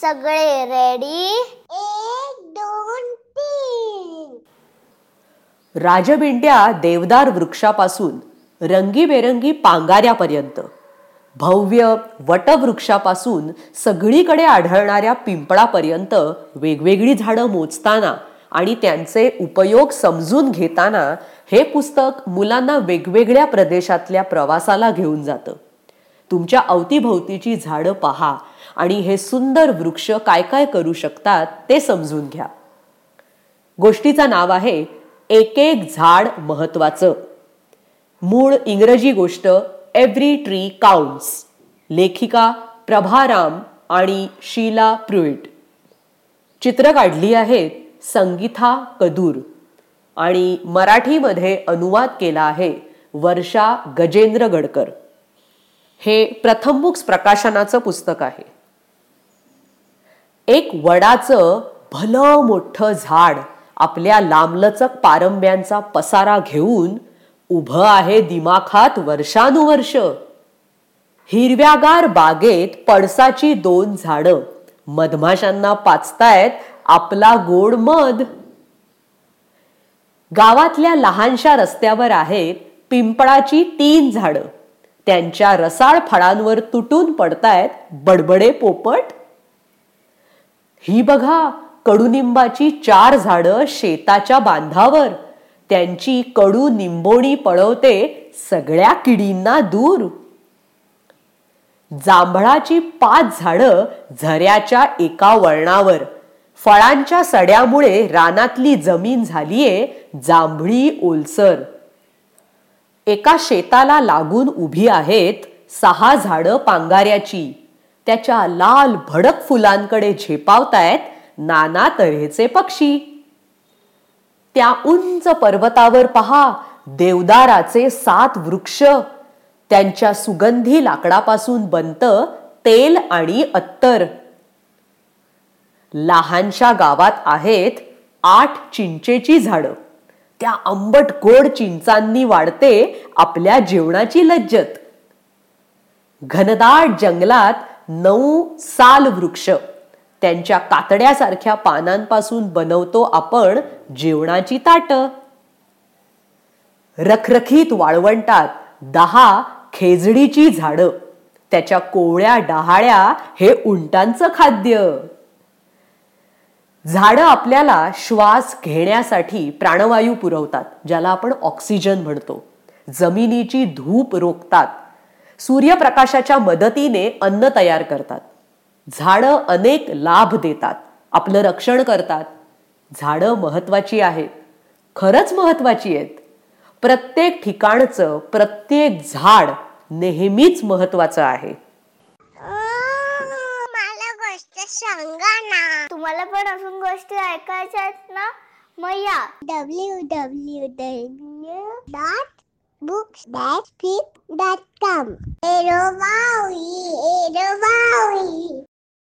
सगळे रेडी एक दोन तीन. राजबिंड्या देवदार वृक्षापासून रंगीबेरंगी पांगाऱ्यापर्यंत. भव्य वटवृक्षापासून सगळीकडे आढळणाऱ्या पिंपळापर्यंत वेगवेगळी झाडं मोजताना आणि त्यांचे उपयोग समजून घेताना हे पुस्तक मुलांना वेगवेगळ्या प्रदेशातल्या प्रवासाला घेऊन जातं. तुमच्या अवतीभोवतीची झाडं पहा आणि हे सुंदर वृक्ष काय काय करू शकतात ते समजून घ्या. गोष्टीचं नाव आहे एक एक झाड महत्वाचं मूळ इंग्रजी गोष्ट एव्हरी ट्री काउंट्स लेखिका प्रभाराम आणि शीला प्रुइट चित्र काढली आहेत संगीता कदूर आणि मराठीमध्ये अनुवाद केला आहे वर्षा गजेंद्र गडकर. हे प्रथमबुक्स प्रकाशनाचं पुस्तक आहे. एक वडाचं भलं मोठं झाड आपल्या लांबलचक पारंब्यांचा पसारा घेऊन उभं आहे दिमाखात वर्षानुवर्ष. हिरव्यागार बागेत पडसाची दोन झाडं. मधमाशांना पाचतायत आपला गोड मध. गावातल्या लहानशा रस्त्यावर आहेत पिंपळाची तीन झाडं. त्यांच्या रसाळ फळांवर तुटून पडतायत बडबडे पोपट? ही बघा कडुनिंबाची चार झाडं शेताच्या बांधावर. त्यांची कडू निंबोणी पळवते सगळ्या किडींना दूर. जांभळाची पाच झाडं झऱ्याच्या एका वळणावर. फळांच्या सड्यामुळे रानातली जमीन झालीये जांभळी ओलसर. एका शेताला लागून उभी आहेत सहा झाडं पांगाऱ्याची. त्याच्या लाल भडक फुलांकडे झेपावतायत नाना तऱ्हेचे पक्षी. त्या उंच पर्वतावर पहा देवदाराचे सात वृक्ष. त्यांच्या सुगंधी लाकडापासून बनत तेल आणि अत्तर. लहानशा गावात आहेत आठ चिंचेची झाडं. त्या आंबट गोड चिंचांनी वाढते आपल्या जेवणाची लज्जत. घनदाट जंगलात नऊ साल वृक्ष. त्यांच्या कातड्यासारख्या पानांपासून बनवतो आपण जेवणाची ताट. रखरखीत वाळवंटात दहा खेजडीची झाडं. त्याच्या कोवळ्या डहाळ्या हे उंटांचं खाद्य. झाडं आपल्याला श्वास घेण्यासाठी प्राणवायू पुरवतात ज्याला आपण ऑक्सिजन म्हणतो. जमिनीची धूप रोखतात. सूर्यप्रकाशाच्या मदतीने अन्न तयार करतात. झाडं अनेक लाभ देतात. आपलं रक्षण करतात. झाडं महत्वाची आहेत. खरंच महत्वाची आहेत. प्रत्येक ठिकाणचं प्रत्येक झाड नेहमीच महत्वाचं आहे. मला गोष्ट सांगा. तुम्हाला पण अजून गोष्टी ऐकायच्या आहेत ना? मग या W W W dot books dot dot com एरोबावी एरोबावी